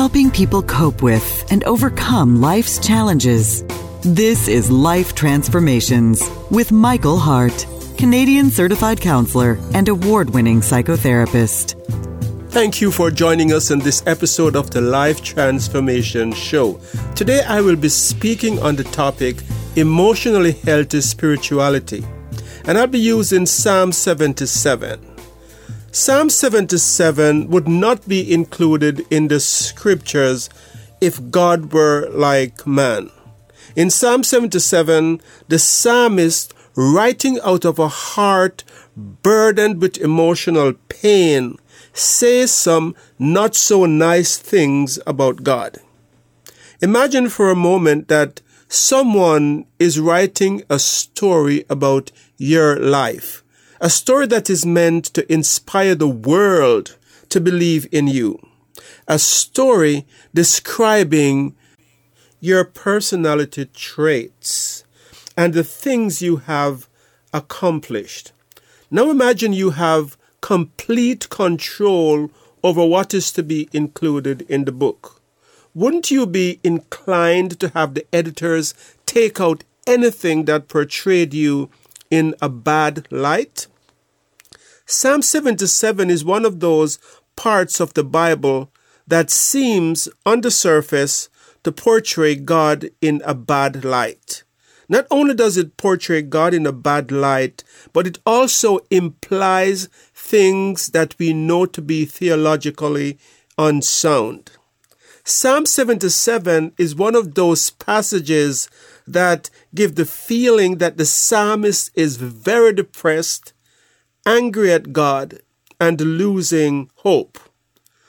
helping people cope with and overcome life's challenges. This is Life Transformations with Michael Hart, Canadian certified counselor and award winning psychotherapist. Thank you for joining us in this episode of the Life Transformation Show. Today I will be speaking on the topic emotionally healthy spirituality, and I'll be using Psalm 77. Psalm 77 would not be included in the scriptures if God were like man. In Psalm 77, the psalmist, writing out of a heart burdened with emotional pain, says some not so nice things about God. Imagine for a moment that someone is writing a story about your life, a story that is meant to inspire the world to believe in you, a story describing your personality traits and the things you have accomplished. Now imagine you have complete control over what is to be included in the book. Wouldn't you be inclined to have the editors take out anything that portrayed you in a bad light? Psalm 77 is one of those parts of the Bible that seems on the surface to portray God in a bad light. Not only does it portray God in a bad light, but it also implies things that we know to be theologically unsound. Psalm 77 is one of those passages that give the feeling that the psalmist is very depressed, angry at God, and losing hope.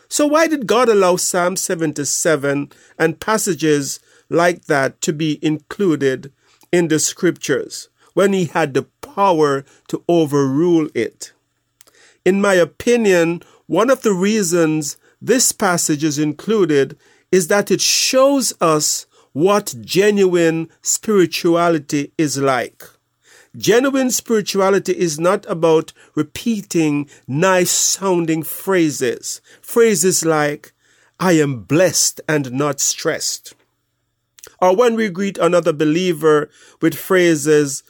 So, why did God allow Psalm 77 and passages like that to be included in the scriptures when he had the power to overrule it. In my opinion, one of the reasons this passage is included is that it shows us what genuine spirituality is like. Genuine spirituality is not about repeating nice sounding phrases. Phrases like, I am blessed and not stressed. Or when we greet another believer with phrases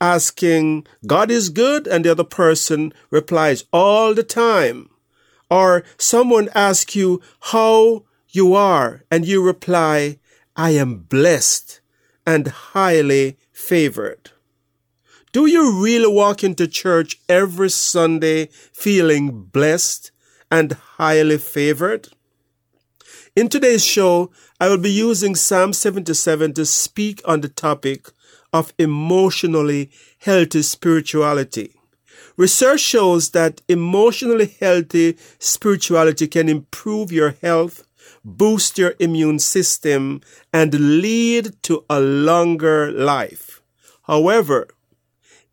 asking, God is good, and the other person replies, all the time. Or someone asks you how you are, and you reply, I am blessed and highly favored. Do you really walk into church every Sunday feeling blessed and highly favored? In today's show, I will be using Psalm 77 to speak on the topic of emotionally healthy spirituality. Research shows that emotionally healthy spirituality can improve your health, boost your immune system, and lead to a longer life. However,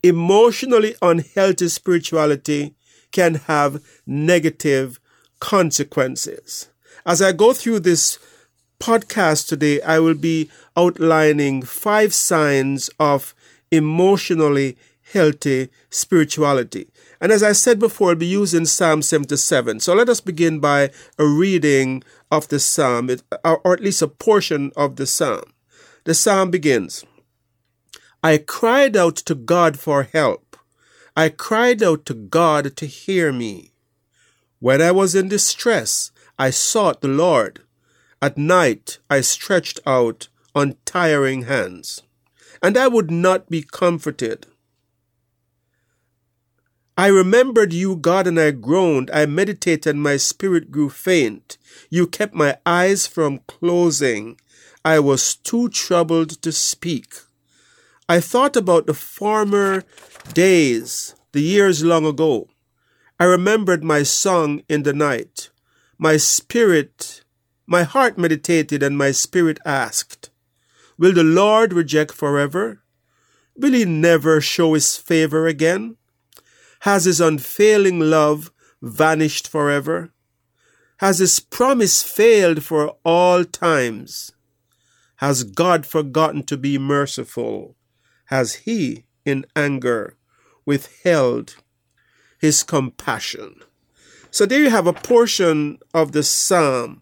emotionally unhealthy spirituality can have negative consequences. As I go through this podcast today, I will be outlining five signs of emotionally healthy spirituality. And as I said before, I'll be using Psalm 77. So let us begin by a reading of the Psalm, or at least a portion of the Psalm. The Psalm begins I cried out to God for help. I cried out to God to hear me. When I was in distress, I sought the Lord. At night I stretched out untiring hands, and I would not be comforted. I remembered you, God, and I groaned. I meditated, and my spirit grew faint. You kept my eyes from closing. I was too troubled to speak. I thought about the former days, the years long ago. I remembered my song in the night. My spirit, my heart meditated, and my spirit asked, Will the Lord reject forever? Will he never show his favor again? Has his unfailing love vanished forever? Has his promise failed for all times? Has God forgotten to be merciful? Has he, in anger, withheld his compassion? So there you have a portion of the psalm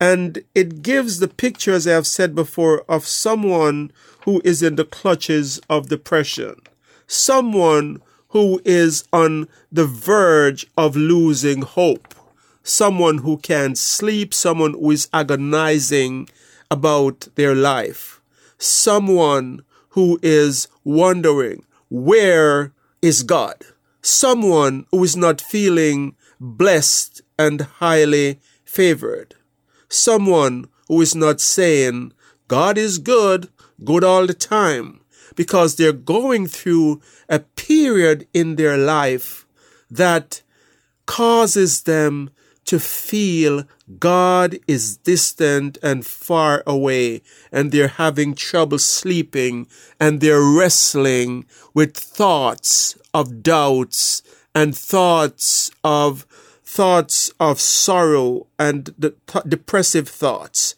And it gives the picture, as I have said before, of someone who is in the clutches of depression, someone who is on the verge of losing hope, someone who can't sleep, someone who is agonizing about their life, someone who is wondering, where is God? Someone who is not feeling blessed and highly favored. Someone who is not saying, God is good, good all the time, because they're going through a period in their life that causes them to feel God is distant and far away, and they're having trouble sleeping, and they're wrestling with thoughts of doubts and thoughts of thoughts of sorrow and th- depressive thoughts.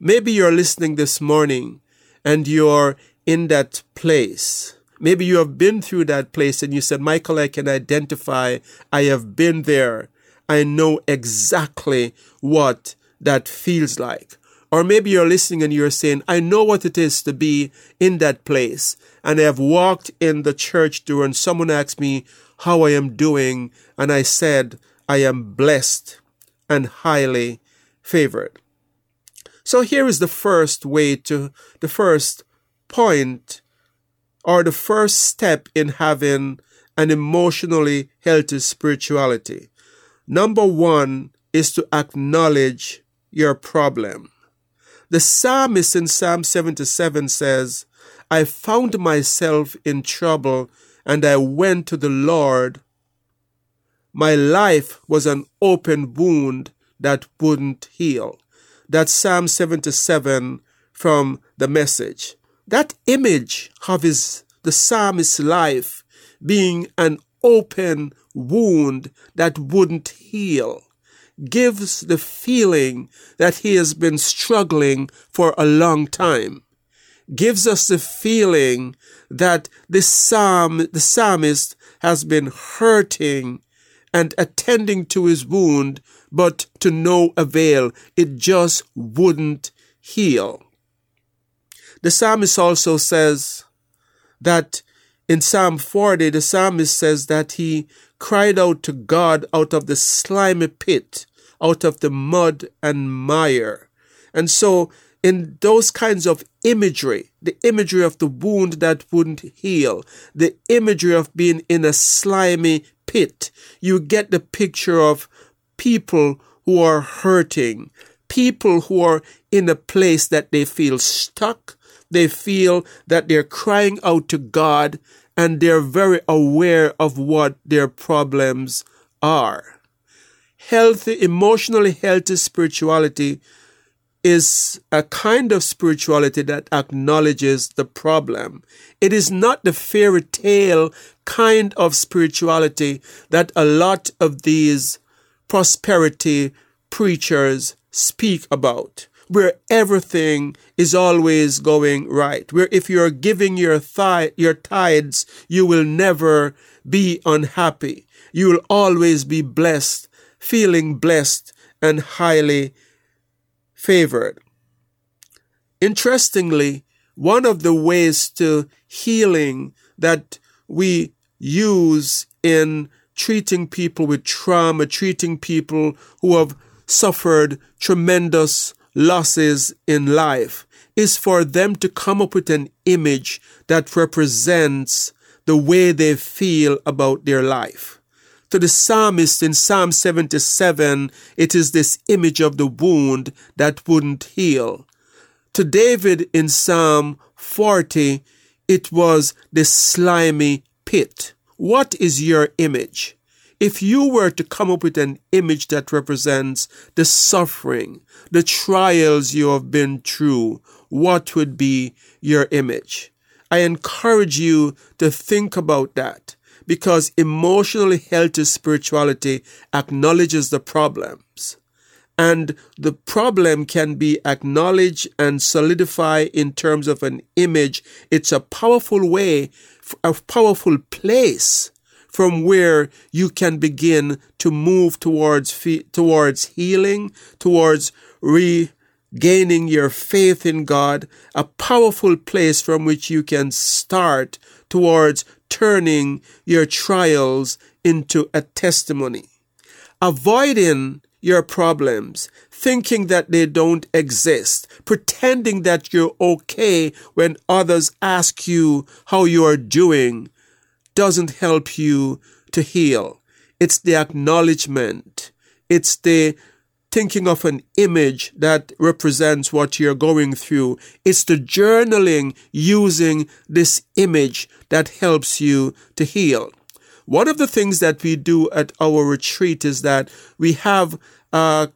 Maybe you're listening this morning and you're in that place. Maybe you have been through that place and you said, Michael, I can identify. I have been there. I know exactly what that feels like. Or maybe you're listening and you're saying, I know what it is to be in that place. And I have walked in the church door and someone asked me how I am doing. And I said, I am blessed and highly favored. So here is the first way to, the first point or the first step in having an emotionally healthy spirituality. Number one is to acknowledge your problem. The psalmist in Psalm 77 says, I found myself in trouble and I went to the Lord. My life was an open wound that wouldn't heal. That's Psalm 77 from the message. That image of his, the psalmist's life being an open wound that wouldn't heal gives the feeling that he has been struggling for a long time. Gives us the feeling that this psalm, the psalmist has been hurting and attending to his wound, but to no avail. It just wouldn't heal. The psalmist also says that in Psalm 40, the psalmist says that he cried out to God out of the slimy pit, out of the mud and mire. And so, in those kinds of imagery, the imagery of the wound that wouldn't heal, the imagery of being in a slimy pit, you get the picture of people who are hurting, people who are in a place that they feel stuck, they feel that they're crying out to God and they're very aware of what their problems are. Healthy, emotionally healthy spirituality is a kind of spirituality that acknowledges the problem. It is not the fairy tale kind of spirituality that a lot of these prosperity preachers speak about where everything is always going right, where if you're giving your, th- your tithes, you will never be unhappy. You will always be blessed, feeling blessed and highly favored. Interestingly, one of the ways to healing that we use in treating people with trauma, treating people who have suffered tremendous losses in life is for them to come up with an image that represents the way they feel about their life. To the psalmist in Psalm 77, it is this image of the wound that wouldn't heal. To David in Psalm 40, it was the slimy pit. What is your image? If you were to come up with an image that represents the suffering, the trials you have been through, what would be your image? I encourage you to think about that because emotionally healthy spirituality acknowledges the problems. And the problem can be acknowledged and solidified in terms of an image. It's a powerful way, a powerful place from where you can begin to move towards towards healing, towards regaining your faith in God, a powerful place from which you can start towards turning your trials into a testimony. Avoiding your problems, thinking that they don't exist, pretending that you're okay when others ask you how you are doing, doesn't help you to heal. It's the acknowledgement. It's the thinking of an image that represents what you're going through. It's the journaling using this image that helps you to heal. One of the things that we do at our retreat is that we have uh,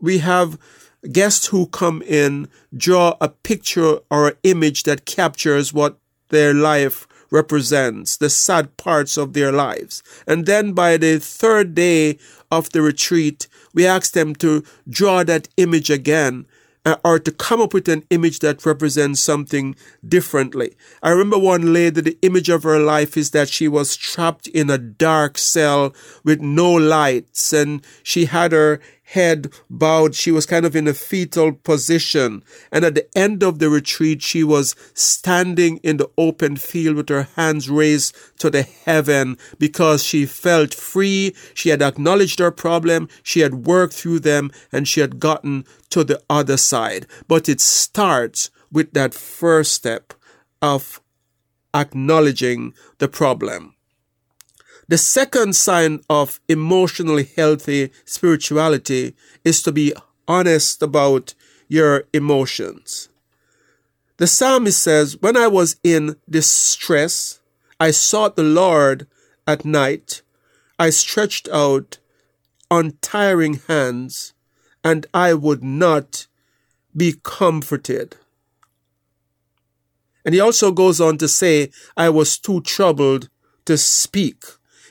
we have guests who come in draw a picture or an image that captures what their life represents, the sad parts of their lives. And then by the third day of the retreat, we ask them to draw that image again uh, or to come up with an image that represents something differently. I remember one lady, the image of her life is that she was trapped in a dark cell with no lights and she had her head bowed. She was kind of in a fetal position. And at the end of the retreat, she was standing in the open field with her hands raised to the heaven because she felt free. She had acknowledged her problem. She had worked through them and she had gotten to the other side. But it starts with that first step of acknowledging the problem. The second sign of emotionally healthy spirituality is to be honest about your emotions. The psalmist says, When I was in distress, I sought the Lord at night. I stretched out untiring hands, and I would not be comforted. And he also goes on to say, I was too troubled to speak.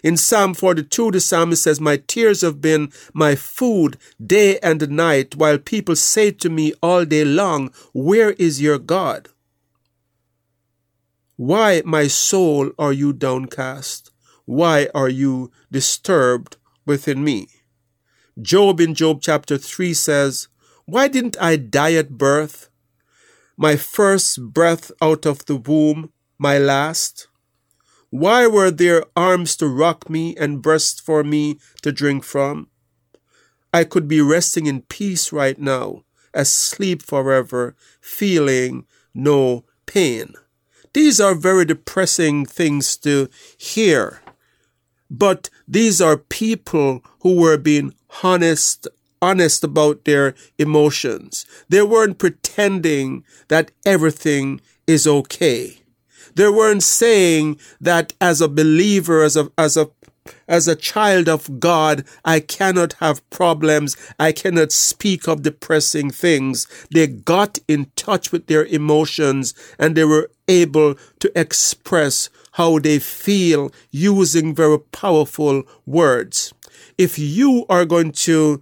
In Psalm 42, the psalmist says, My tears have been my food day and night, while people say to me all day long, Where is your God? Why, my soul, are you downcast? Why are you disturbed within me? Job in Job chapter 3 says, Why didn't I die at birth? My first breath out of the womb, my last? Why were there arms to rock me and breasts for me to drink from? I could be resting in peace right now, asleep forever, feeling no pain. These are very depressing things to hear. But these are people who were being honest, honest about their emotions. They weren't pretending that everything is okay. They weren't saying that as a believer, as a, as a as a child of God, I cannot have problems. I cannot speak of depressing things. They got in touch with their emotions and they were able to express how they feel using very powerful words. If you are going to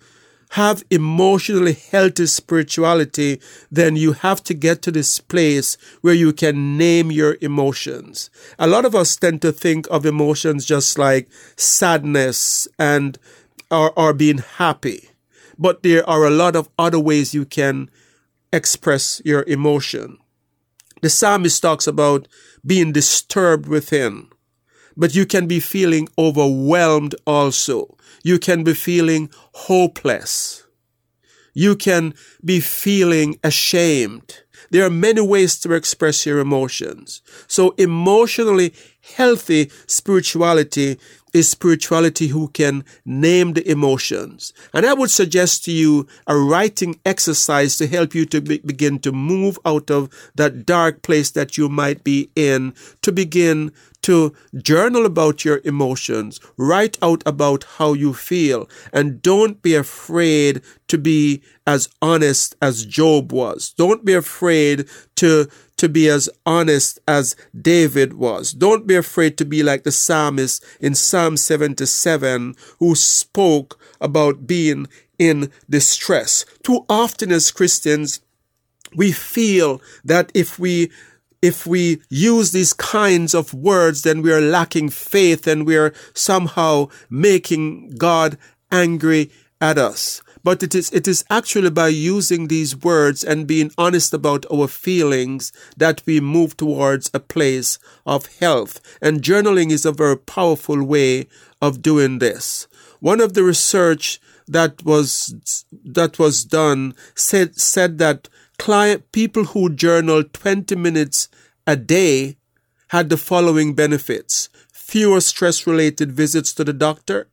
have emotionally healthy spirituality, then you have to get to this place where you can name your emotions. A lot of us tend to think of emotions just like sadness and or, or being happy. But there are a lot of other ways you can express your emotion. The psalmist talks about being disturbed within, but you can be feeling overwhelmed also. You can be feeling hopeless. You can be feeling ashamed. There are many ways to express your emotions. So emotionally healthy spirituality is spirituality who can name the emotions. And I would suggest to you a writing exercise to help you to be- begin to move out of that dark place that you might be in, to begin to journal about your emotions, write out about how you feel, and don't be afraid to be as honest as Job was. Don't be afraid to to be as honest as David was. Don't be afraid to be like the psalmist in Psalm 77 who spoke about being in distress. Too often as Christians, we feel that if we if we use these kinds of words, then we are lacking faith and we are somehow making God angry at us. But it is, it is actually by using these words and being honest about our feelings that we move towards a place of health. And journaling is a very powerful way of doing this. One of the research that was, that was done said, said that client, people who journal 20 minutes a day had the following benefits. Fewer stress related visits to the doctor,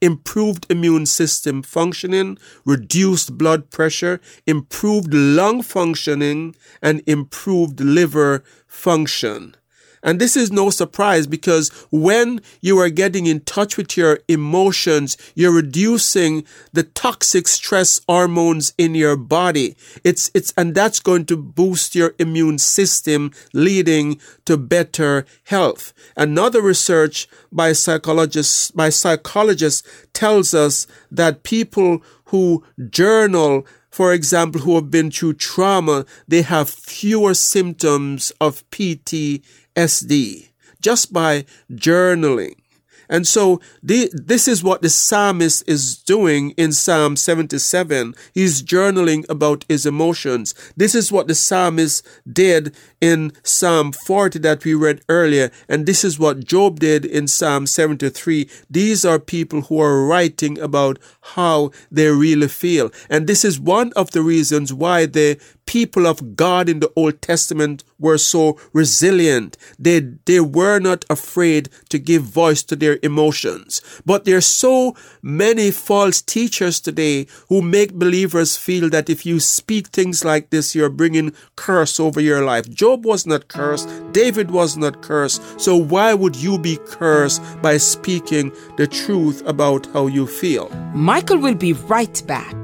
improved immune system functioning, reduced blood pressure, improved lung functioning, and improved liver function. And this is no surprise because when you are getting in touch with your emotions, you're reducing the toxic stress hormones in your body. It's, it's, and that's going to boost your immune system, leading to better health. Another research by psychologists, by psychologists tells us that people who journal for example, who have been through trauma, they have fewer symptoms of PTSD just by journaling. And so the, this is what the psalmist is doing in Psalm 77. He's journaling about his emotions. This is what the psalmist did in Psalm 40 that we read earlier. And this is what Job did in Psalm 73. These are people who are writing about how they really feel. And this is one of the reasons why the people of God in the Old Testament were so resilient. They, they were not afraid to give voice to their emotions. But there are so many false teachers today who make believers feel that if you speak things like this, you're bringing curse over your life. Job was not cursed. David was not cursed. So why would you be cursed by speaking the truth about how you feel? Michael will be right back.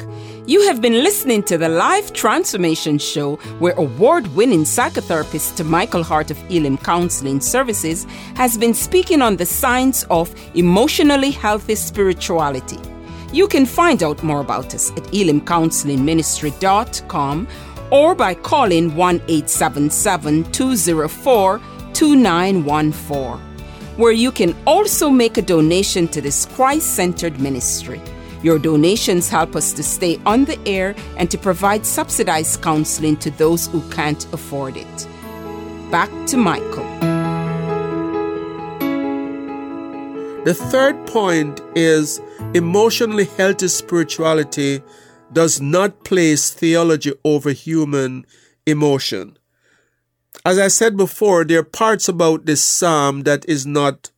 You have been listening to the Life Transformation Show, where award winning psychotherapist Michael Hart of Elim Counseling Services has been speaking on the science of emotionally healthy spirituality. You can find out more about us at elimcounselingministry.com or by calling 1 877 204 2914, where you can also make a donation to this Christ centered ministry. Your donations help us to stay on the air and to provide subsidized counseling to those who can't afford it. Back to Michael. The third point is emotionally healthy spirituality does not place theology over human emotion. As I said before, there are parts about this psalm that is not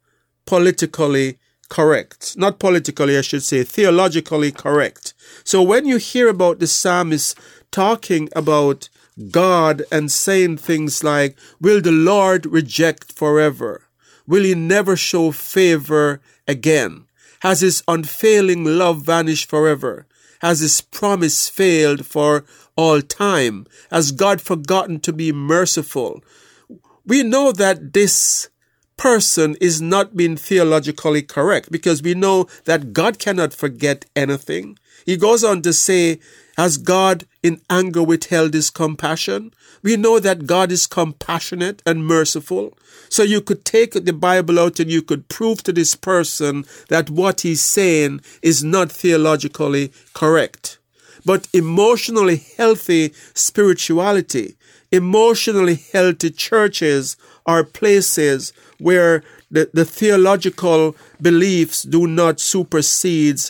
politically correct. Not politically, I should say, theologically correct. So when you hear about the psalmist talking about God and saying things like, Will the Lord reject forever? Will he never show favor again? Has his unfailing love vanished forever? Has his promise failed for all time? Has God forgotten to be merciful? We know that this person is not being theologically correct because we know that God cannot forget anything. He goes on to say, Has God in anger withheld his compassion? We know that God is compassionate and merciful. So you could take the Bible out and you could prove to this person that what he's saying is not theologically correct. But emotionally healthy spirituality, emotionally healthy churches are places where the, the theological beliefs do not supersede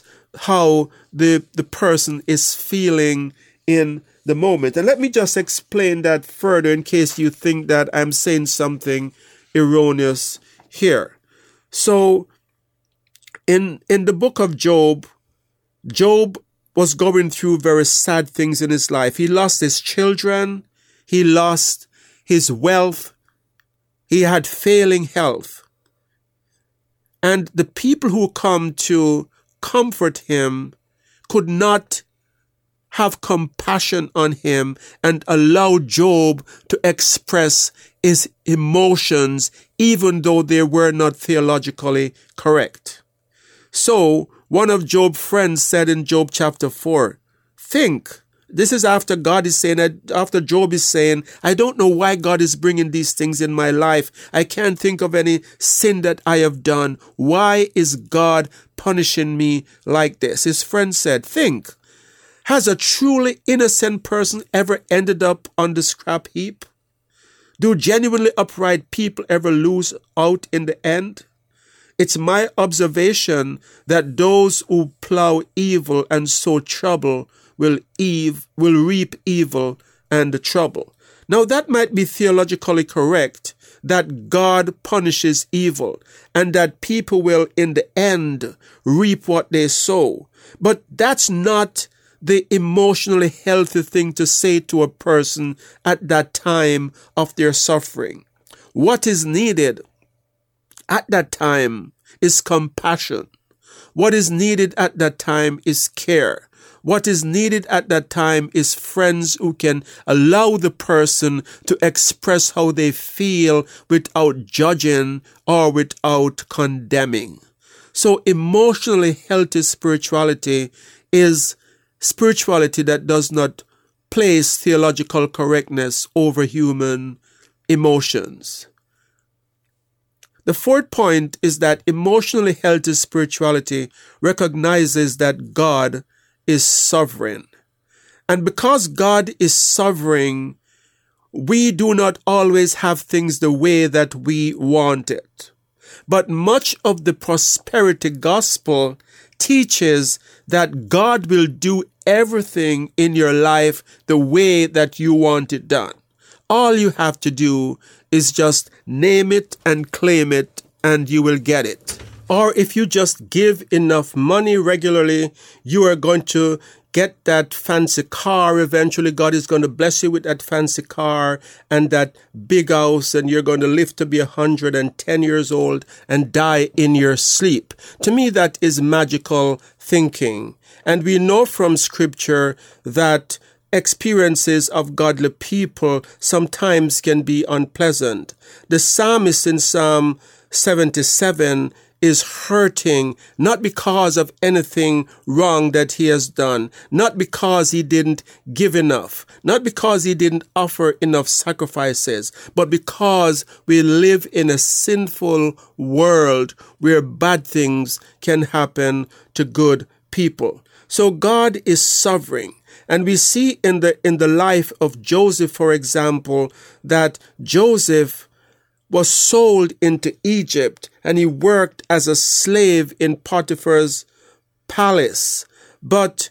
how the, the person is feeling in the moment. And let me just explain that further in case you think that I'm saying something erroneous here. So in in the book of Job, Job was going through very sad things in his life. He lost his children, he lost his wealth, he had failing health. And the people who come to comfort him could not have compassion on him and allow Job to express his emotions even though they were not theologically correct. So, one of Job's friends said in Job chapter 4, Think, This is after God is saying, after Job is saying, I don't know why God is bringing these things in my life. I can't think of any sin that I have done. Why is God punishing me like this? His friend said, Think, has a truly innocent person ever ended up on the scrap heap? Do genuinely upright people ever lose out in the end? It's my observation that those who plow evil and sow trouble will eve will reap evil and trouble. Now that might be theologically correct that God punishes evil and that people will in the end reap what they sow. But that's not the emotionally healthy thing to say to a person at that time of their suffering. What is needed at that time is compassion. What is needed at that time is care. What is needed at that time is friends who can allow the person to express how they feel without judging or without condemning. So emotionally healthy spirituality is spirituality that does not place theological correctness over human emotions. The fourth point is that emotionally healthy spirituality recognizes that God is sovereign. And because God is sovereign, we do not always have things the way that we want it. But much of the prosperity gospel teaches that God will do everything in your life the way that you want it done. All you have to do is just name it and claim it and you will get it. Or if you just give enough money regularly, you are going to get that fancy car. Eventually, God is going to bless you with that fancy car and that big house, and you're going to live to be 110 years old and die in your sleep. To me, that is magical thinking. And we know from scripture that experiences of godly people sometimes can be unpleasant. The psalmist in Psalm 77 is hurting not because of anything wrong that he has done, not because he didn't give enough, not because he didn't offer enough sacrifices, but because we live in a sinful world where bad things can happen to good people. So God is sovereign. And we see in the in the life of Joseph, for example, that Joseph was sold into Egypt and he worked as a slave in Potiphar's palace. But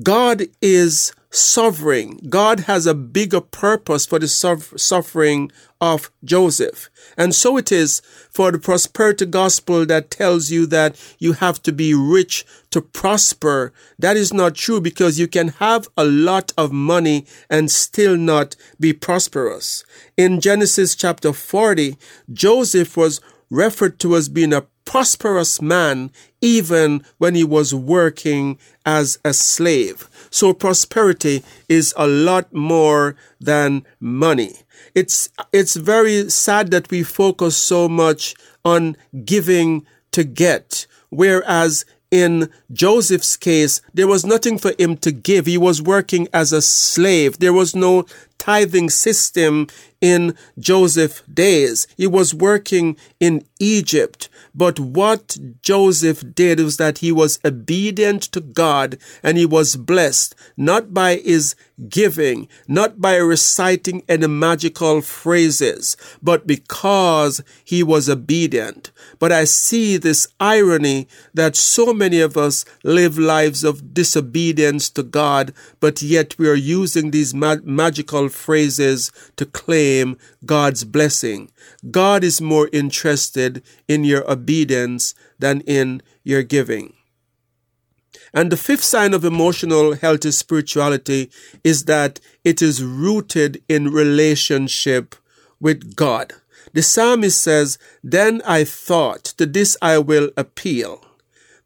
God is sovereign. God has a bigger purpose for the suffering of Joseph. And so it is for the prosperity gospel that tells you that you have to be rich to prosper. That is not true because you can have a lot of money and still not be prosperous. In Genesis chapter 40, Joseph was referred to as being a prosperous man even when he was working as a slave. So prosperity is a lot more than money. It's, it's very sad that we focus so much on giving to get, whereas in Joseph's case, there was nothing for him to give. He was working as a slave. There was no tithing system in Joseph's days. He was working in Egypt. But what Joseph did was that he was obedient to God and he was blessed, not by his giving, not by reciting any magical phrases, but because he was obedient. But I see this irony that so many of us live lives of disobedience to God, but yet we are using these ma- magical phrases to claim God's blessing. God is more interested in your obedience than in your giving. And the fifth sign of emotional healthy spirituality is that it is rooted in relationship with God. The psalmist says, Then I thought, to this I will appeal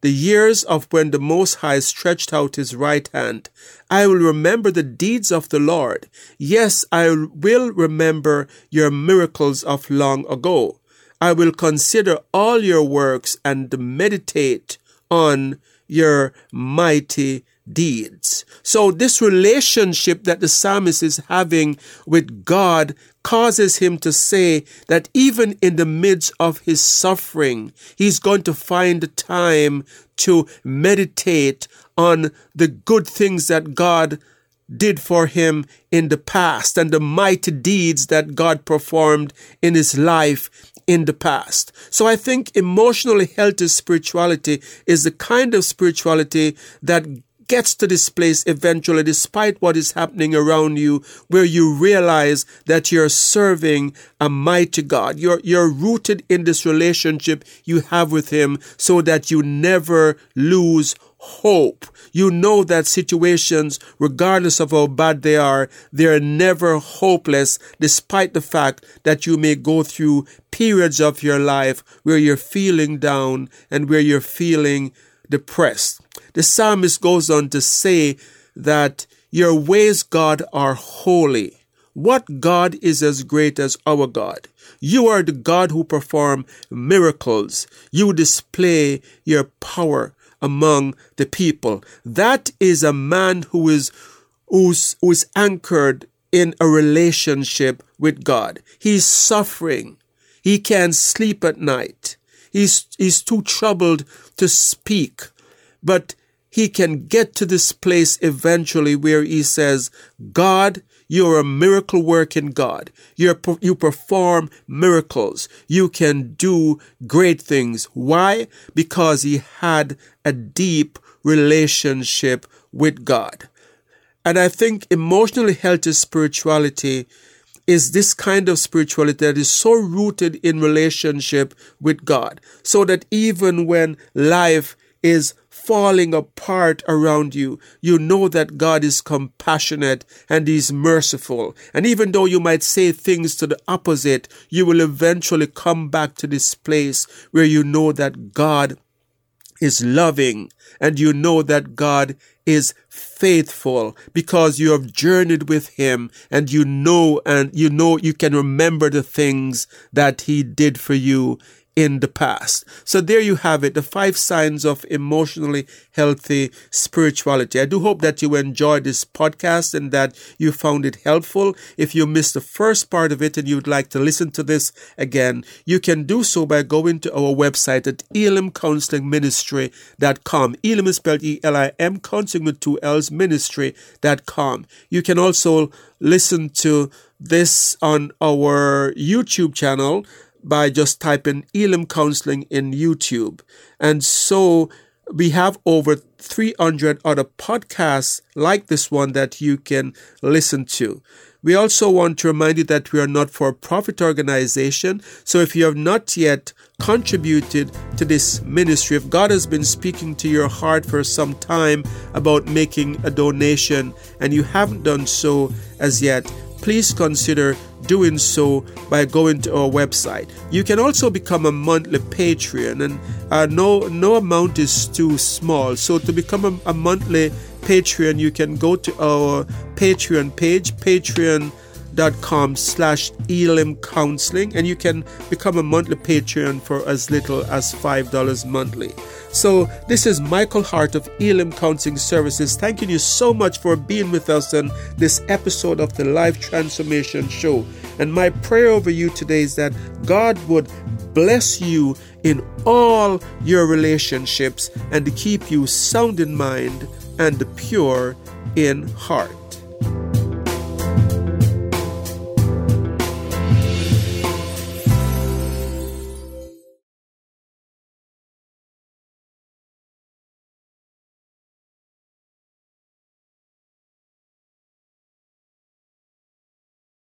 the years of when the Most High stretched out his right hand. I will remember the deeds of the Lord. Yes, I will remember your miracles of long ago. I will consider all your works and meditate on your mighty deeds. So this relationship that the psalmist is having with God causes him to say that even in the midst of his suffering, he's going to find time to meditate on the good things that God did for him in the past and the mighty deeds that God performed in his life in the past. So I think emotionally healthy spirituality is the kind of spirituality that gets to this place eventually, despite what is happening around you, where you realize that you're serving a mighty God. You're, you're rooted in this relationship you have with Him so that you never lose hope. You know that situations, regardless of how bad they are, they're never hopeless, despite the fact that you may go through periods of your life where you're feeling down and where you're feeling depressed. The psalmist goes on to say that your ways, God, are holy. What God is as great as our God? You are the God who perform miracles. You display your power among the people. That is a man who is who's, who is anchored in a relationship with God. He's suffering. He can't sleep at night. He's, he's too troubled to speak. But he can get to this place eventually where he says, God, you're a miracle working God. You're, you perform miracles. You can do great things. Why? Because he had a deep relationship with God. And I think emotionally healthy spirituality is this kind of spirituality that is so rooted in relationship with God. So that even when life is falling apart around you, you know that God is compassionate and He's merciful. And even though you might say things to the opposite, you will eventually come back to this place where you know that God is loving and you know that God is faithful because you have journeyed with him and you know and you know you can remember the things that he did for you in the past. So there you have it, the five signs of emotionally healthy spirituality. I do hope that you enjoyed this podcast and that you found it helpful. If you missed the first part of it and you'd like to listen to this again, you can do so by going to our website at elimcounselingministry.com. Elim is spelled E-L-I-M, counseling with two L's, ministry.com. You can also listen to this on our YouTube channel by just typing Elim Counseling in YouTube. And so we have over 300 other podcasts like this one that you can listen to. We also want to remind you that we are not for profit organization. So if you have not yet contributed to this ministry, if God has been speaking to your heart for some time about making a donation and you haven't done so as yet, please consider doing so by going to our website. You can also become a monthly Patreon, and uh, no no amount is too small. So to become a, a monthly Patreon, you can go to our Patreon page, Patreon com slash elim counseling and you can become a monthly patreon for as little as $5 monthly. So this is michael hart of elim counseling services thanking you so much for being with us on this episode of the life transformation show. And my prayer over you today is that god would bless you in all your relationships and to keep you sound in mind and pure in heart